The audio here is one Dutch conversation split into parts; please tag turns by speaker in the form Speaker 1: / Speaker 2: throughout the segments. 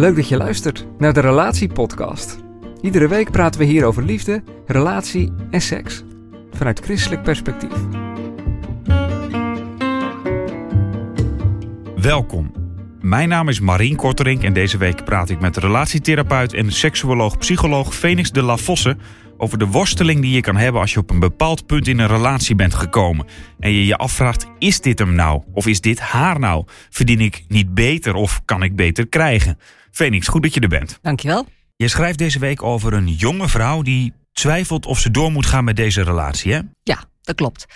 Speaker 1: Leuk dat je luistert naar de Relatiepodcast. Iedere week praten we hier over liefde, relatie en seks. Vanuit christelijk perspectief.
Speaker 2: Welkom. Mijn naam is Marien Korterink en deze week praat ik met relatietherapeut en seksuoloog-psycholoog Phoenix de la Fosse over de worsteling die je kan hebben als je op een bepaald punt in een relatie bent gekomen. En je je afvraagt, is dit hem nou? Of is dit haar nou? Verdien ik niet beter of kan ik beter krijgen? Phoenix, goed dat je er bent.
Speaker 3: Dankjewel.
Speaker 2: Je schrijft deze week over een jonge vrouw die twijfelt of ze door moet gaan met deze relatie, hè?
Speaker 3: Ja, dat klopt.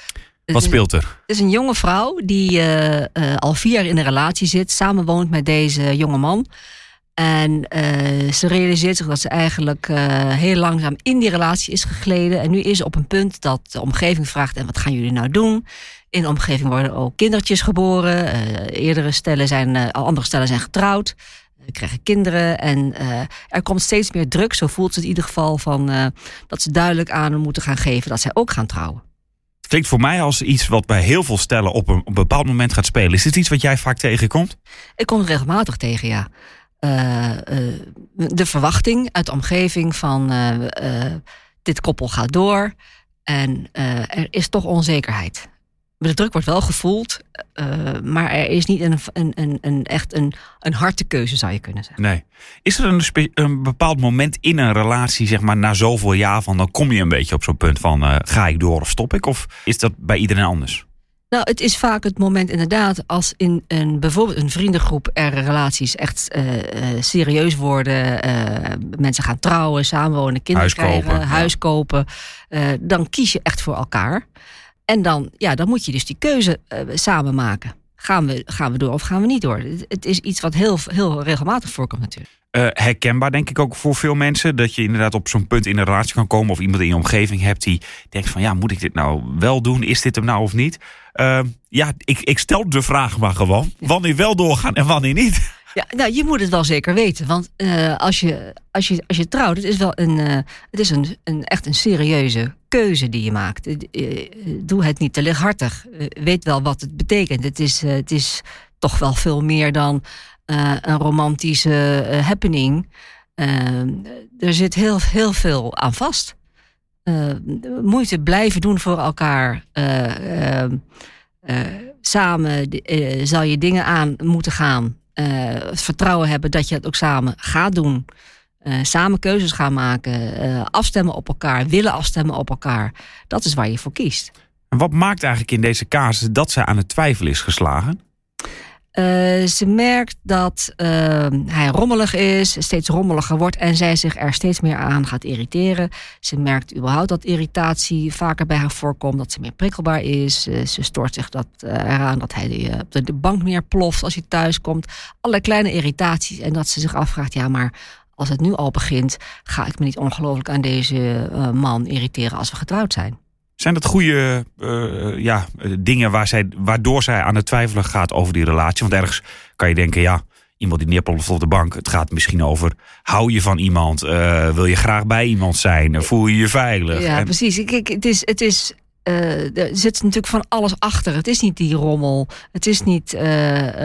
Speaker 2: Wat speelt er?
Speaker 3: Het is een jonge vrouw die uh, uh, al vier jaar in een relatie zit, samenwoont met deze jonge man. En uh, ze realiseert zich dat ze eigenlijk heel langzaam in die relatie is gegleden. En nu is ze op een punt dat de omgeving vraagt: en wat gaan jullie nou doen? In de omgeving worden ook kindertjes geboren. eerdere stellen zijn, andere stellen zijn getrouwd krijgen kinderen en uh, er komt steeds meer druk. Zo voelt ze in ieder geval van uh, dat ze duidelijk aan moeten gaan geven dat zij ook gaan trouwen.
Speaker 2: Het klinkt voor mij als iets wat bij heel veel stellen op een, op een bepaald moment gaat spelen. Is dit iets wat jij vaak tegenkomt?
Speaker 3: Ik kom het regelmatig tegen, ja. Uh, de verwachting uit de omgeving van dit koppel gaat door en er is toch onzekerheid de druk wordt wel gevoeld, uh, maar er is niet een, een, een, een echt een, een harte keuze, zou je kunnen zeggen.
Speaker 2: Nee. Is er een, een, bepaald moment in een relatie, zeg maar, na zoveel jaar van dan kom je een beetje op zo'n punt van uh, ga ik door of stop ik? Of is dat bij iedereen anders?
Speaker 3: Nou, het is vaak het moment inderdaad als in een, bijvoorbeeld een vriendengroep er relaties echt uh, serieus worden. mensen gaan trouwen, samenwonen, kinderen
Speaker 2: huis
Speaker 3: krijgen,
Speaker 2: kopen,
Speaker 3: huis kopen. dan kies je echt voor elkaar. En dan, ja, dan moet je dus die keuze uh, samen maken. Gaan we, gaan we door of gaan we niet door? Het, het is iets wat heel, heel regelmatig voorkomt natuurlijk.
Speaker 2: Uh, herkenbaar denk ik ook voor veel mensen. Dat je inderdaad op zo'n punt in een relatie kan komen. Of iemand in je omgeving hebt die denkt van ja, moet ik dit nou wel doen? Is dit hem nou of niet? Uh, ja, ik, ik stel de vraag maar gewoon. Wanneer wel doorgaan en wanneer niet?
Speaker 3: Ja, nou, je moet het wel zeker weten. Want uh, als, je, als, je, als je trouwt, het is wel een, uh, het is een, een, echt een serieuze keuze die je maakt. Uh, doe het niet te lichthartig. weet wel wat het betekent. Het is, het is toch wel veel meer dan een romantische happening. er zit heel, heel veel aan vast. moeite blijven doen voor elkaar. samen zal je dingen aan moeten gaan het vertrouwen hebben dat je het ook samen gaat doen. Uh, samen keuzes gaan maken, uh, afstemmen op elkaar, willen afstemmen op elkaar. Dat is waar je voor kiest.
Speaker 2: En wat maakt eigenlijk in deze casus dat ze aan het twijfel is geslagen?
Speaker 3: Uh, ze merkt dat uh, hij rommelig is, steeds rommeliger wordt en zij zich er steeds meer aan gaat irriteren. Ze merkt überhaupt dat irritatie vaker bij haar voorkomt, dat ze meer prikkelbaar is. Uh, ze stoort zich dat, eraan dat hij op de, de, bank meer ploft als hij thuis komt. Alle kleine irritaties en dat ze zich afvraagt, ja maar als het nu al begint, ga ik me niet ongelooflijk aan deze man irriteren als we getrouwd zijn.
Speaker 2: Zijn dat goede uh, ja, dingen waar zij, waardoor zij aan het twijfelen gaat over die relatie? Want ergens kan je denken, ja, iemand die neerploft op de bank. Het gaat misschien over, hou je van iemand? Uh, wil je graag bij iemand zijn? Voel je je veilig?
Speaker 3: Ja, en... precies. Kijk, het is... Het is uh, er zit natuurlijk van alles achter. Het is niet die rommel. Het is niet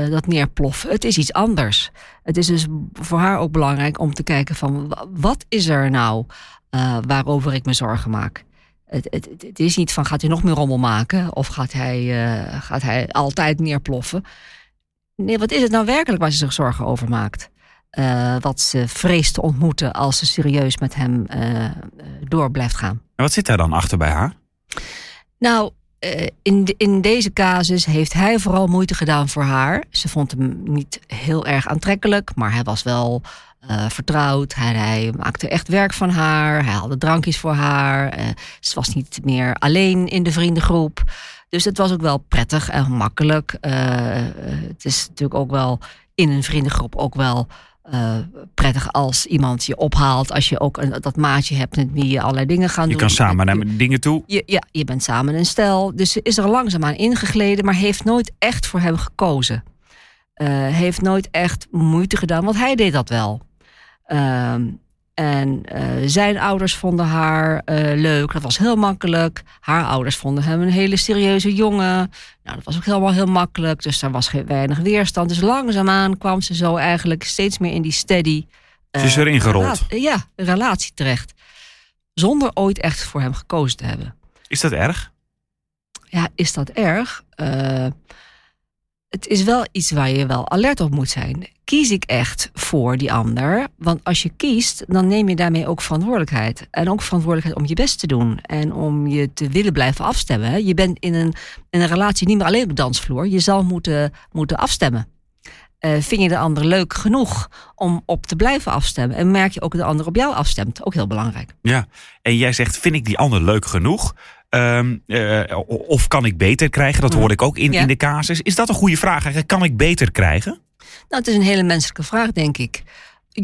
Speaker 3: dat neerploffen. Het is iets anders. Het is dus voor haar ook belangrijk om te kijken van... wat is er nou waarover ik me zorgen maak? Het, het, het, is niet van gaat hij nog meer rommel maken of gaat hij, uh, gaat hij altijd neerploffen. Nee, wat is het nou werkelijk waar ze zich zorgen over maakt? Uh, wat ze vreest te ontmoeten als ze serieus met hem uh, door blijft gaan.
Speaker 2: En wat zit daar dan achter bij haar?
Speaker 3: Nou, in, de, in deze casus heeft hij vooral moeite gedaan voor haar. Ze vond hem niet heel erg aantrekkelijk, maar hij was wel uh, vertrouwd. Hij, hij, maakte echt werk van haar. Hij haalde drankjes voor haar. Uh, ze was niet meer alleen in de vriendengroep. Dus het was ook wel prettig en makkelijk. Uh, het is natuurlijk ook wel in een vriendengroep ook wel uh, prettig als iemand je ophaalt. Als je ook een, dat maatje hebt met wie je allerlei dingen gaan
Speaker 2: je
Speaker 3: doen.
Speaker 2: Je kan samen naar dingen toe.
Speaker 3: Je, ja, je bent samen een stel. Dus ze is er langzaamaan ingegleden, maar heeft nooit echt voor hem gekozen. Uh, heeft nooit echt moeite gedaan, want hij deed dat wel. Uh, en uh, zijn ouders vonden haar uh, leuk. Dat was heel makkelijk. Haar ouders vonden hem een hele serieuze jongen. Nou, dat was ook helemaal heel makkelijk. Dus daar was geen weinig weerstand. Dus langzaamaan kwam ze zo eigenlijk steeds meer in die steady.
Speaker 2: Uh, ze is erin gerold.
Speaker 3: Ja, relatie terecht. Zonder ooit echt voor hem gekozen te hebben.
Speaker 2: Is dat erg?
Speaker 3: Ja, is dat erg? Het is wel iets waar je wel alert op moet zijn. Kies ik echt voor die ander? Want als je kiest, dan neem je daarmee ook verantwoordelijkheid. En ook verantwoordelijkheid om je best te doen. En om je te willen blijven afstemmen. Je bent in een, in een relatie niet meer alleen op de dansvloer. Je zal moeten, moeten afstemmen. Uh, vind je de ander leuk genoeg om op te blijven afstemmen? En merk je ook dat de ander op jou afstemt? Ook heel belangrijk.
Speaker 2: Ja, en jij zegt, vind ik die ander leuk genoeg? Um, uh, of kan ik beter krijgen? Dat hoorde ik ook in, ja. in de casus. Is dat een goede vraag eigenlijk? Kan ik beter krijgen?
Speaker 3: Nou, het is een hele menselijke vraag, denk ik.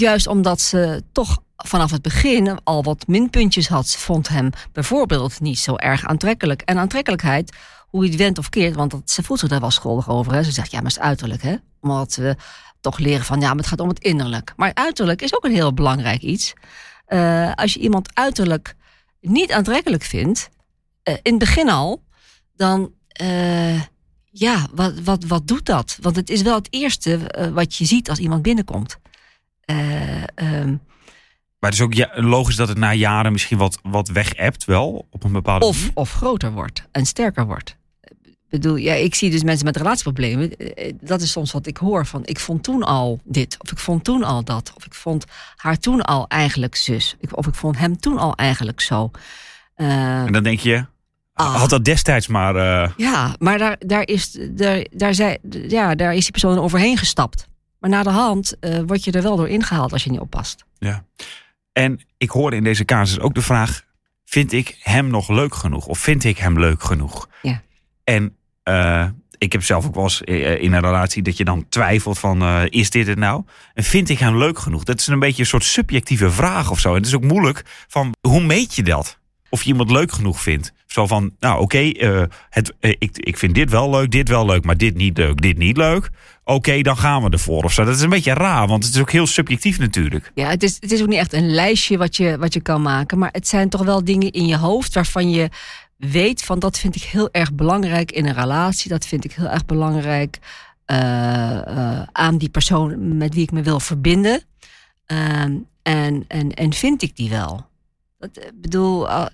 Speaker 3: Juist omdat ze toch vanaf het begin al wat minpuntjes had. Ze vond hem bijvoorbeeld niet zo erg aantrekkelijk. En aantrekkelijkheid, hoe je het went of keert, want dat, ze voelt zich daar wel schuldig over. Hè. Ze zegt, ja, maar het is uiterlijk, hè? Omdat we toch leren van, ja, maar het gaat om het innerlijk. Maar uiterlijk is ook een heel belangrijk iets. Uh, als je iemand uiterlijk niet aantrekkelijk vindt, uh, in het begin al, dan uh, ja, wat, wat, wat doet dat? Want het is wel het eerste wat je ziet als iemand binnenkomt.
Speaker 2: Um, maar het is ook ja, logisch dat het na jaren misschien wat, wat weg wel op een bepaalde
Speaker 3: of,
Speaker 2: manier.
Speaker 3: Of groter wordt en sterker wordt. Ik bedoel, ja, ik zie dus mensen met relatieproblemen. Dat is soms wat ik hoor van. Ik vond toen al dit, of ik vond toen al dat, of ik vond haar toen al eigenlijk zus, of ik vond hem toen al eigenlijk zo.
Speaker 2: Uh, en dan denk je, Ah. Had dat destijds maar. Uh...
Speaker 3: Ja, maar daar, daar, is, daar, daar, zei, ja, daar is die persoon overheen gestapt. Maar na de hand uh, word je er wel door ingehaald als je niet oppast.
Speaker 2: Ja. En ik hoorde in deze casus ook de vraag: vind ik hem nog leuk genoeg? Of vind ik hem leuk genoeg?
Speaker 3: Ja.
Speaker 2: En uh, ik heb zelf ook wel eens in een relatie dat je dan twijfelt van uh, is dit het nou? En vind ik hem leuk genoeg? Dat is een beetje een soort subjectieve vraag of zo. En het is ook moeilijk van hoe meet je dat? Of je iemand leuk genoeg vindt. Zo van, nou oké, okay, uh, uh, ik, ik vind dit wel leuk, dit wel leuk, maar dit niet leuk, dit niet leuk. Oké, dan gaan we ervoor of zo. Dat is een beetje raar, want het is ook heel subjectief natuurlijk.
Speaker 3: Ja, het is, het is ook niet echt een lijstje wat je, wat je kan maken. Maar het zijn toch wel dingen in je hoofd waarvan je weet van dat vind ik heel erg belangrijk in een relatie. Dat vind ik heel erg belangrijk uh, aan die persoon met wie ik me wil verbinden. Ehm, en, en, en vind ik die wel? Ik bedoel, uh,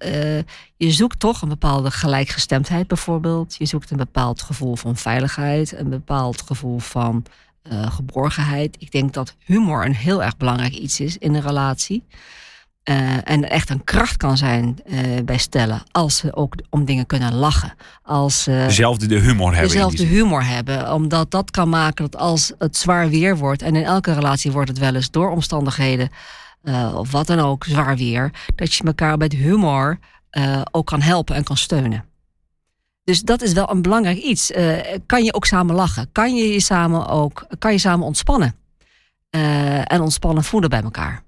Speaker 3: je zoekt toch een bepaalde gelijkgestemdheid bijvoorbeeld. Je zoekt een bepaald gevoel van veiligheid, een bepaald gevoel van uh, geborgenheid. Ik denk dat humor een heel erg belangrijk iets is in een relatie. Uh, en echt een kracht kan zijn bij stellen als ze ook om dingen kunnen lachen. Als ze
Speaker 2: dezelfde de humor hebben.
Speaker 3: Dezelfde humor hebben. Omdat dat kan maken dat als het zwaar weer wordt, en in elke relatie wordt het wel eens door omstandigheden uh, of wat dan ook, zwaar weer, dat je elkaar met humor uh, ook kan helpen en kan steunen. Dus dat is wel een belangrijk iets. Uh, kan je ook samen lachen? Kan je je samen ook kan je samen ontspannen? en ontspannen voelen bij elkaar.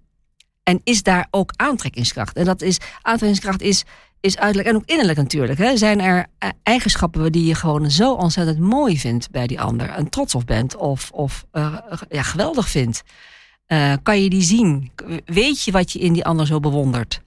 Speaker 3: En is daar ook aantrekkingskracht? En dat is aantrekkingskracht is, is uiterlijk en ook innerlijk natuurlijk. Hè? Zijn er eigenschappen die je gewoon zo ontzettend mooi vindt bij die ander en trots op bent of, of ja, geweldig vindt? Uh, kan je die zien? Weet je wat je in die ander zo bewondert?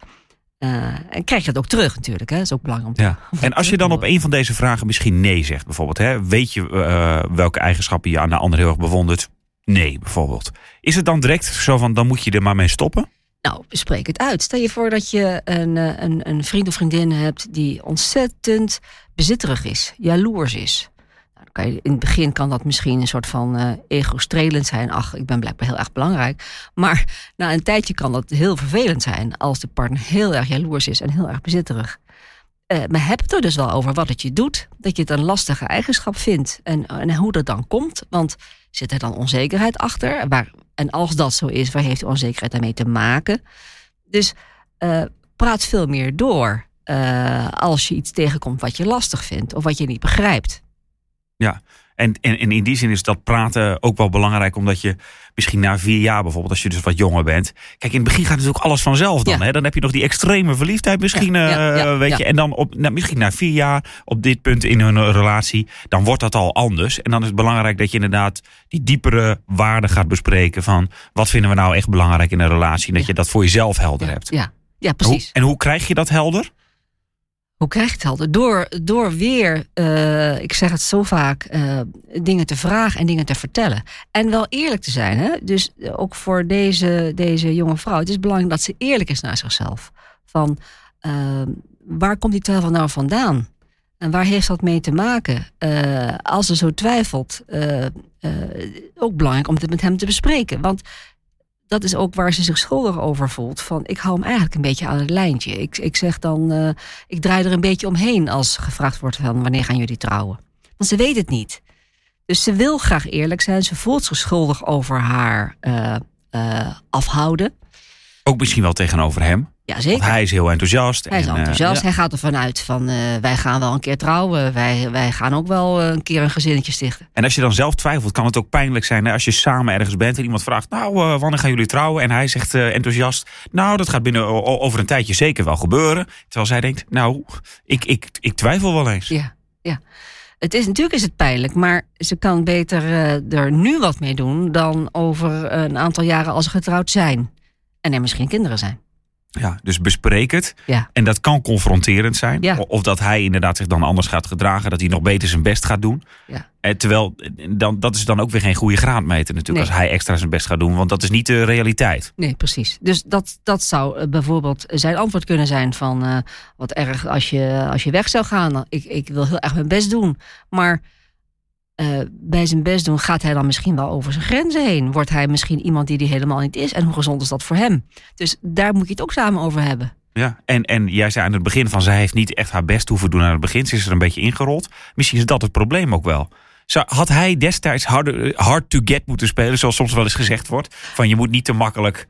Speaker 3: Uh, en krijg je dat ook terug natuurlijk. Hè? Dat is ook belangrijk. Om
Speaker 2: ja. En als je dan op een van deze vragen misschien nee zegt, bijvoorbeeld. Hè? Weet je uh, welke eigenschappen je aan de ander heel erg bewondert? Nee, bijvoorbeeld. Is het dan direct zo van, dan moet je er maar mee stoppen?
Speaker 3: Nou, bespreek het uit. Stel je voor dat je een, een, een vriend of vriendin hebt die ontzettend bezitterig is, jaloers is in het begin kan dat misschien een soort van uh, ego-strelend zijn. Ach, ik ben blijkbaar heel erg belangrijk. Maar na een tijdje kan dat heel vervelend zijn als de partner heel erg jaloers is en heel erg bezitterig. Uh, maar heb het er dus wel over wat het je doet. Dat je het een lastige eigenschap vindt. En, en hoe dat dan komt. Want Zit er dan onzekerheid achter? En als dat zo is, waar heeft die onzekerheid daarmee te maken? Dus uh, praat veel meer door als je iets tegenkomt wat je lastig vindt of wat je niet begrijpt.
Speaker 2: Ja, en, en, en, in die zin is dat praten ook wel belangrijk, omdat je misschien na vier jaar bijvoorbeeld, als je dus wat jonger bent. Kijk, in het begin gaat natuurlijk alles vanzelf dan. Hè? Dan heb je nog die extreme verliefdheid misschien, ja, uh, weet je. En dan op, nou, misschien na vier jaar op dit punt in hun relatie, dan wordt dat al anders. En dan is het belangrijk dat je inderdaad die diepere waarden gaat bespreken van wat vinden we nou echt belangrijk in een relatie. En dat je dat voor jezelf helder hebt.
Speaker 3: Ja, ja precies.
Speaker 2: Hoe, en hoe krijg je dat helder?
Speaker 3: Hoe krijg je het helder? Door, door weer, uh, ik zeg het zo vaak, uh, dingen te vragen en dingen te vertellen. En wel eerlijk te zijn. Hè? Dus ook voor deze, deze jonge vrouw. Het is belangrijk dat ze eerlijk is naar zichzelf. Van uh, waar komt die twijfel nou vandaan? En waar heeft dat mee te maken? als ze zo twijfelt, ook belangrijk om het met hem te bespreken. Want dat is ook waar ze zich schuldig over voelt. Van ik hou hem eigenlijk een beetje aan het lijntje. Ik, ik zeg dan, uh, ik draai er een beetje omheen als gevraagd wordt van wanneer gaan jullie trouwen. Want ze weet het niet. Dus ze wil graag eerlijk zijn. Ze voelt zich schuldig over haar uh, uh, afhouden.
Speaker 2: Ook misschien wel tegenover hem.
Speaker 3: Ja, zeker.
Speaker 2: hij is heel enthousiast.
Speaker 3: Hij is enthousiast. Hij gaat ervan uit van uh, wij gaan wel een keer trouwen. Wij, wij gaan ook wel een keer een gezinnetje stichten.
Speaker 2: En als je dan zelf twijfelt, kan het ook pijnlijk zijn hè? als je samen ergens bent en iemand vraagt, nou, uh, wanneer gaan jullie trouwen? En hij zegt uh, enthousiast, nou, dat gaat binnen over een tijdje zeker wel gebeuren. Terwijl zij denkt, nou, ik, ik, ik twijfel wel eens.
Speaker 3: Ja, ja. Het is, natuurlijk is het pijnlijk, maar ze kan beter er nu wat mee doen dan over een aantal jaren als ze getrouwd zijn. En er misschien kinderen zijn.
Speaker 2: Ja, dus bespreek het.
Speaker 3: Ja.
Speaker 2: En dat kan confronterend zijn.
Speaker 3: Ja.
Speaker 2: Of dat hij inderdaad zich dan anders gaat gedragen. Dat hij nog beter zijn best gaat doen.
Speaker 3: Ja.
Speaker 2: En eh, terwijl, dan, dat is dan ook weer geen goede graadmeter natuurlijk.
Speaker 3: Nee.
Speaker 2: Als hij extra zijn best gaat doen. Want dat is niet de realiteit.
Speaker 3: Nee, precies. Dus dat, dat zou uh, bijvoorbeeld zijn antwoord kunnen zijn van... Uh, wat erg als je, als je weg zou gaan. Ik, ik wil heel erg mijn best doen. Maar uh, bij zijn best doen, gaat hij dan misschien wel over zijn grenzen heen? Wordt hij misschien iemand die die helemaal niet is? En hoe gezond is dat voor hem? Dus daar moet je het ook samen over hebben.
Speaker 2: Ja, en, en jij zei aan het begin van zij heeft niet echt haar best hoeven doen aan het begin. Ze is er een beetje ingerold. Misschien is dat het probleem ook wel. Zou, had hij destijds hard, hard to get moeten spelen, zoals soms wel eens gezegd wordt? Van je moet niet te makkelijk.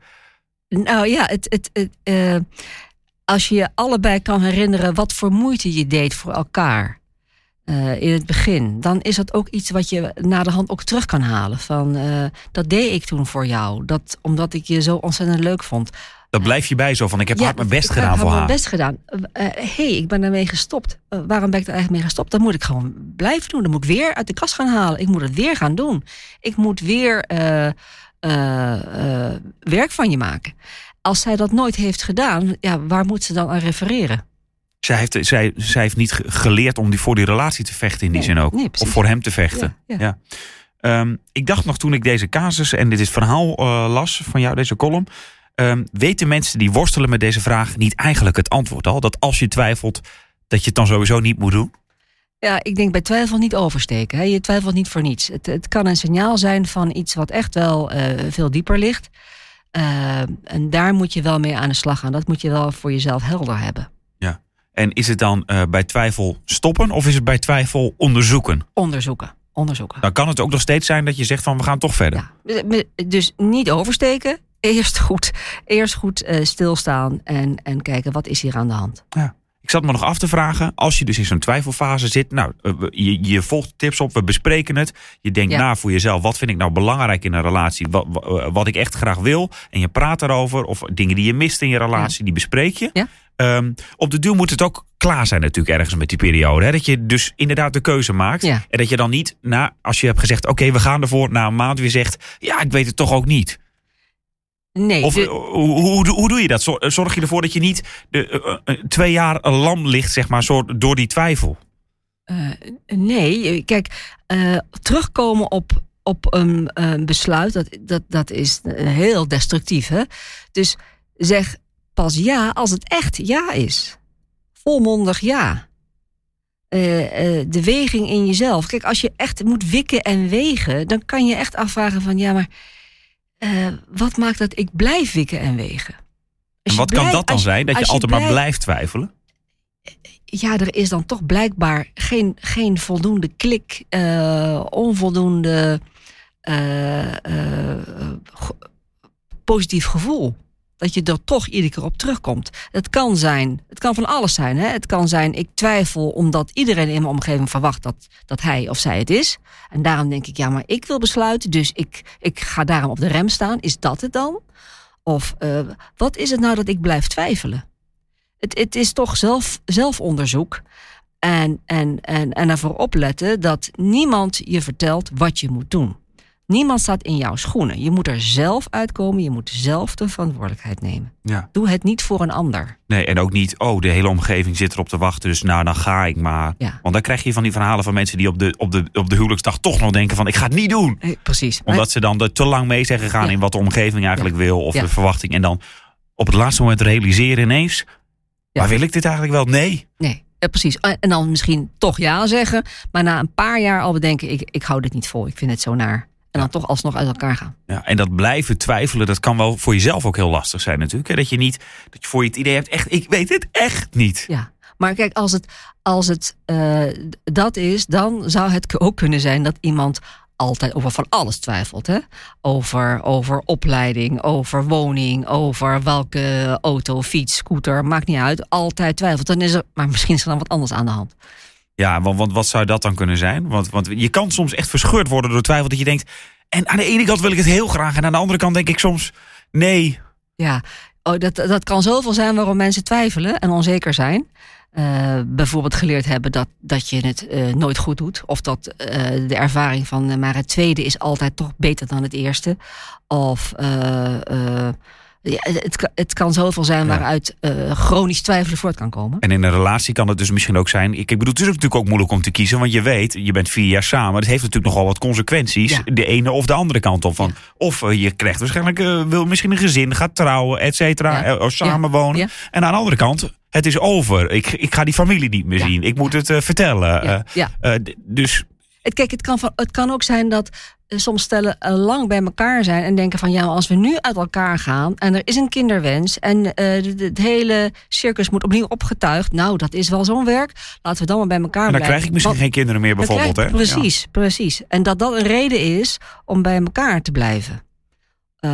Speaker 3: Nou ja, het, het, het uh, als je je allebei kan herinneren wat voor moeite je deed voor elkaar. Uh, in het begin, dan is dat ook iets wat je na de hand ook terug kan halen. Van uh, dat deed ik toen voor jou, dat, omdat ik je zo ontzettend leuk vond.
Speaker 2: Dat blijf je bij zo van, ik heb
Speaker 3: ja,
Speaker 2: hard mijn best gedaan voor
Speaker 3: heb
Speaker 2: haar.
Speaker 3: mijn best gedaan. Hé, uh, hey, ik ben daarmee gestopt. waarom ben ik er eigenlijk mee gestopt? Dan moet ik gewoon blijven doen. Dan moet ik weer uit de kast gaan halen. Ik moet het weer gaan doen. Ik moet weer werk van je maken. Als zij dat nooit heeft gedaan, ja, waar moet ze dan aan refereren?
Speaker 2: Zij heeft, zij, zij heeft niet geleerd om die, voor die relatie te vechten in die
Speaker 3: nee,
Speaker 2: zin ook.
Speaker 3: Nee,
Speaker 2: of voor hem te vechten.
Speaker 3: Ja, ja.
Speaker 2: ja. Um, ik dacht nog toen ik deze casus en dit verhaal uh, las van jou, deze column. Um, weten mensen die worstelen met deze vraag niet eigenlijk het antwoord al? Dat als je twijfelt, dat je het dan sowieso niet moet doen?
Speaker 3: Ja, ik denk bij twijfel niet oversteken. Hè. Je twijfelt niet voor niets. Het, het, kan een signaal zijn van iets wat echt wel uh, veel dieper ligt. Uh, en daar moet je wel mee aan de slag gaan. Dat moet je wel voor jezelf helder hebben.
Speaker 2: En is het dan uh, bij twijfel stoppen of is het bij twijfel onderzoeken?
Speaker 3: Onderzoeken. Onderzoeken.
Speaker 2: Dan kan het ook nog steeds zijn dat je zegt van we gaan toch verder.
Speaker 3: Ja. Dus niet oversteken. Eerst goed, eerst goed uh, stilstaan en, en kijken wat is hier aan de hand.
Speaker 2: Ja. Ik zat me nog af te vragen, als je dus in zo'n twijfelfase zit, nou, je, je volgt tips op, we bespreken het. Je denkt
Speaker 3: Ja.
Speaker 2: na voor jezelf, wat vind ik nou belangrijk in een relatie? Wat, wat, wat ik echt graag wil. En je praat erover. Of dingen die je mist in je relatie, die bespreek je.
Speaker 3: Ja.
Speaker 2: Um, op de duur moet het ook klaar zijn natuurlijk ergens met die periode. Hè? Dat je dus inderdaad de keuze maakt.
Speaker 3: Ja.
Speaker 2: En dat je dan niet, na, als je hebt gezegd, oké, we gaan ervoor, na een maand weer zegt, ja, ik weet het toch ook niet.
Speaker 3: Nee,
Speaker 2: Of
Speaker 3: de-
Speaker 2: uh, hoe, hoe, hoe doe je dat? Zor- Zorg je ervoor dat je niet de, uh, uh, twee jaar lam ligt, zeg maar, soort, door die twijfel?
Speaker 3: Uh, nee, kijk, uh, terugkomen op, op een uh, besluit, dat, dat, dat is heel destructief. Hè? Dus zeg pas ja als het echt ja is. Volmondig ja. Uh, de weging in jezelf. Kijk, als je echt moet wikken en wegen, dan kan je echt afvragen van ja, maar uh, wat maakt dat ik blijf wikken en wegen?
Speaker 2: Als en wat kan dat dan zijn? Dat je, je altijd maar blijft twijfelen?
Speaker 3: Ja, er is dan toch blijkbaar geen, geen voldoende klik, onvoldoende eh, eh, positief gevoel. Dat je er toch iedere keer op terugkomt. Het kan zijn, het kan van alles zijn. Hè? Het kan zijn, ik twijfel omdat iedereen in mijn omgeving verwacht dat, dat hij of zij het is. En daarom denk ik, ja, maar ik wil besluiten, dus ik, ik ga daarom op de rem staan. Is dat het dan? Of eh, wat is het nou dat ik blijf twijfelen? Het, het is toch zelf, zelfonderzoek. En, en, en, en ervoor opletten dat niemand je vertelt wat je moet doen. Niemand staat in jouw schoenen. Je moet er zelf uitkomen. Je moet zelf de verantwoordelijkheid nemen.
Speaker 2: Ja.
Speaker 3: Doe het niet voor een ander.
Speaker 2: Nee, en ook niet, oh, de hele omgeving zit erop te wachten, dus nou, dan ga ik maar.
Speaker 3: Ja.
Speaker 2: Want dan krijg je van die verhalen van mensen die op de, op, de, op de huwelijksdag toch nog denken van, ik ga het niet doen.
Speaker 3: Eh, Precies.
Speaker 2: Omdat ze dan er te lang mee zijn gegaan
Speaker 3: Ja.
Speaker 2: in wat de omgeving eigenlijk wil of de verwachting. En dan op het laatste moment realiseren ineens,
Speaker 3: Ja.
Speaker 2: maar wil ik dit eigenlijk wel? Nee.
Speaker 3: Nee, eh, precies. En en dan misschien toch ja zeggen. Maar na een paar jaar al bedenken, ik, ik hou dit niet vol. Ik vind het zo naar. En dan toch alsnog uit elkaar gaan.
Speaker 2: Ja, en dat blijven twijfelen, dat kan wel voor jezelf ook heel lastig zijn natuurlijk. Hè? Dat je niet, dat je voor je het idee hebt, echt, ik weet het echt niet.
Speaker 3: Ja. Maar kijk, als het, als het eh, dat is, dan zou het ook kunnen zijn dat iemand altijd over van alles twijfelt. Hè? Over, over opleiding, over woning, over welke auto, fiets, scooter, maakt niet uit. Altijd twijfelt. Dan is er, maar misschien is er dan wat anders aan de hand.
Speaker 2: Ja, want, wat zou dat dan kunnen zijn? Want, want je kan soms echt verscheurd worden door twijfel dat je denkt, en aan de ene kant wil ik het heel graag en aan de andere kant denk ik soms, nee.
Speaker 3: Ja, oh, dat, dat kan zoveel zijn waarom mensen twijfelen en onzeker zijn. Eh, bijvoorbeeld geleerd hebben dat, dat je het eh, nooit goed doet. Of dat eh, de ervaring van maar het tweede is altijd toch beter dan het eerste. Of ja, het, kan- het kan zoveel zijn waaruit eh, chronisch twijfelen voort kan komen.
Speaker 2: En in een relatie kan het dus misschien ook zijn. Ik, ik bedoel, het is natuurlijk ook moeilijk om te kiezen. Want je weet, je bent vier jaar samen. Het heeft natuurlijk nogal wat consequenties.
Speaker 3: Ja.
Speaker 2: De ene of de andere kant op. Van, Of eh, je krijgt waarschijnlijk, eh, wil misschien een gezin, gaat trouwen, et cetera. Of samenwonen. En aan de andere kant, het is over. Ik, ik ga die familie niet meer zien. Ik moet het vertellen. Dus
Speaker 3: Het, kijk, het kan, van, het kan ook zijn dat soms stellen eh, lang bij elkaar zijn en denken van ja, als we nu uit elkaar gaan en er is een kinderwens en eh, het hele circus moet opnieuw opgetuigd, nou, dat is wel zo'n werk. Laten we dan maar bij elkaar
Speaker 2: en dan
Speaker 3: blijven.
Speaker 2: krijg ik misschien
Speaker 3: Want-
Speaker 2: geen kinderen meer bijvoorbeeld.
Speaker 3: krijg-
Speaker 2: hè?
Speaker 3: Precies, precies. En dat dat een reden is om bij elkaar te blijven. Eh,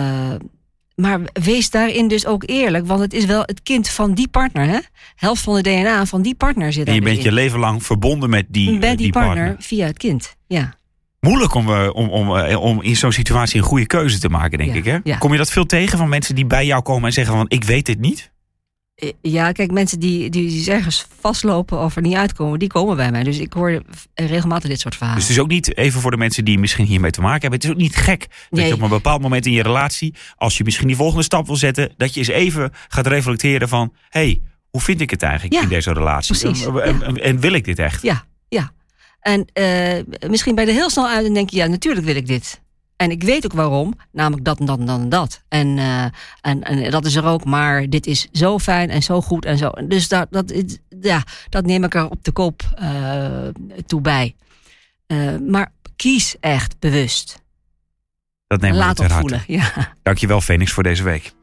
Speaker 3: maar wees daarin dus ook eerlijk, want het is wel het kind van die partner, hè? Helft van de DNA van die partner zit
Speaker 2: En je bent je leven lang verbonden met die,
Speaker 3: Bij die, partner,
Speaker 2: partner.
Speaker 3: via het kind. Ja.
Speaker 2: Moeilijk om, eh, om, om, eh, om in zo'n situatie een goede keuze te maken, denk
Speaker 3: Ja,
Speaker 2: ik. Hè?
Speaker 3: ja.
Speaker 2: Kom je dat veel tegen van mensen die bij jou komen en zeggen van ik weet dit niet?
Speaker 3: Eh, Ja, kijk, mensen die, die ergens vastlopen of er niet uitkomen, die komen bij mij. Dus ik hoor regelmatig dit soort verhalen.
Speaker 2: Dus het is ook niet, even voor de mensen die misschien hiermee te maken hebben, het is ook niet gek dat
Speaker 3: Nee.
Speaker 2: je op een bepaald moment in je relatie, als je misschien die volgende stap wil zetten, dat je eens even gaat reflecteren van, hé, hey, hoe vind ik het eigenlijk
Speaker 3: Ja,
Speaker 2: in deze relatie?
Speaker 3: precies,
Speaker 2: En, en- en- en wil ik dit echt?
Speaker 3: Ja, ja. En eh, misschien ben je er heel snel uit en denk je, ja, natuurlijk wil ik dit. En ik weet ook waarom, namelijk dat en dat en dat en dat. En, eh, en, en dat is er ook, maar dit is zo fijn en zo goed en zo. Dus dat, dat, ja, dat neem ik er op de koop eh, toe bij. Maar kies echt bewust.
Speaker 2: Dat neem ik
Speaker 3: Laat
Speaker 2: harte.
Speaker 3: voelen. Ja.
Speaker 2: Dankjewel Phoenix voor deze week.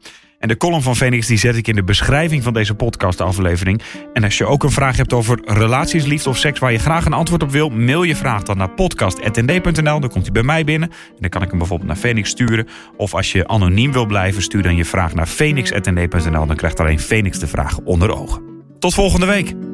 Speaker 2: En de column van Phoenix die zet ik in de beschrijving van deze podcastaflevering. En als je ook een vraag hebt over relaties, liefde of seks waar je graag een antwoord op wil, mail je vraag dan naar podcast.nd.nl. Dan komt hij bij mij binnen en dan kan ik hem bijvoorbeeld naar Phoenix sturen. Of als je anoniem wil blijven, stuur dan je vraag naar phoenix.nd.nl. Dan krijgt alleen Phoenix de vraag onder ogen. Tot volgende week.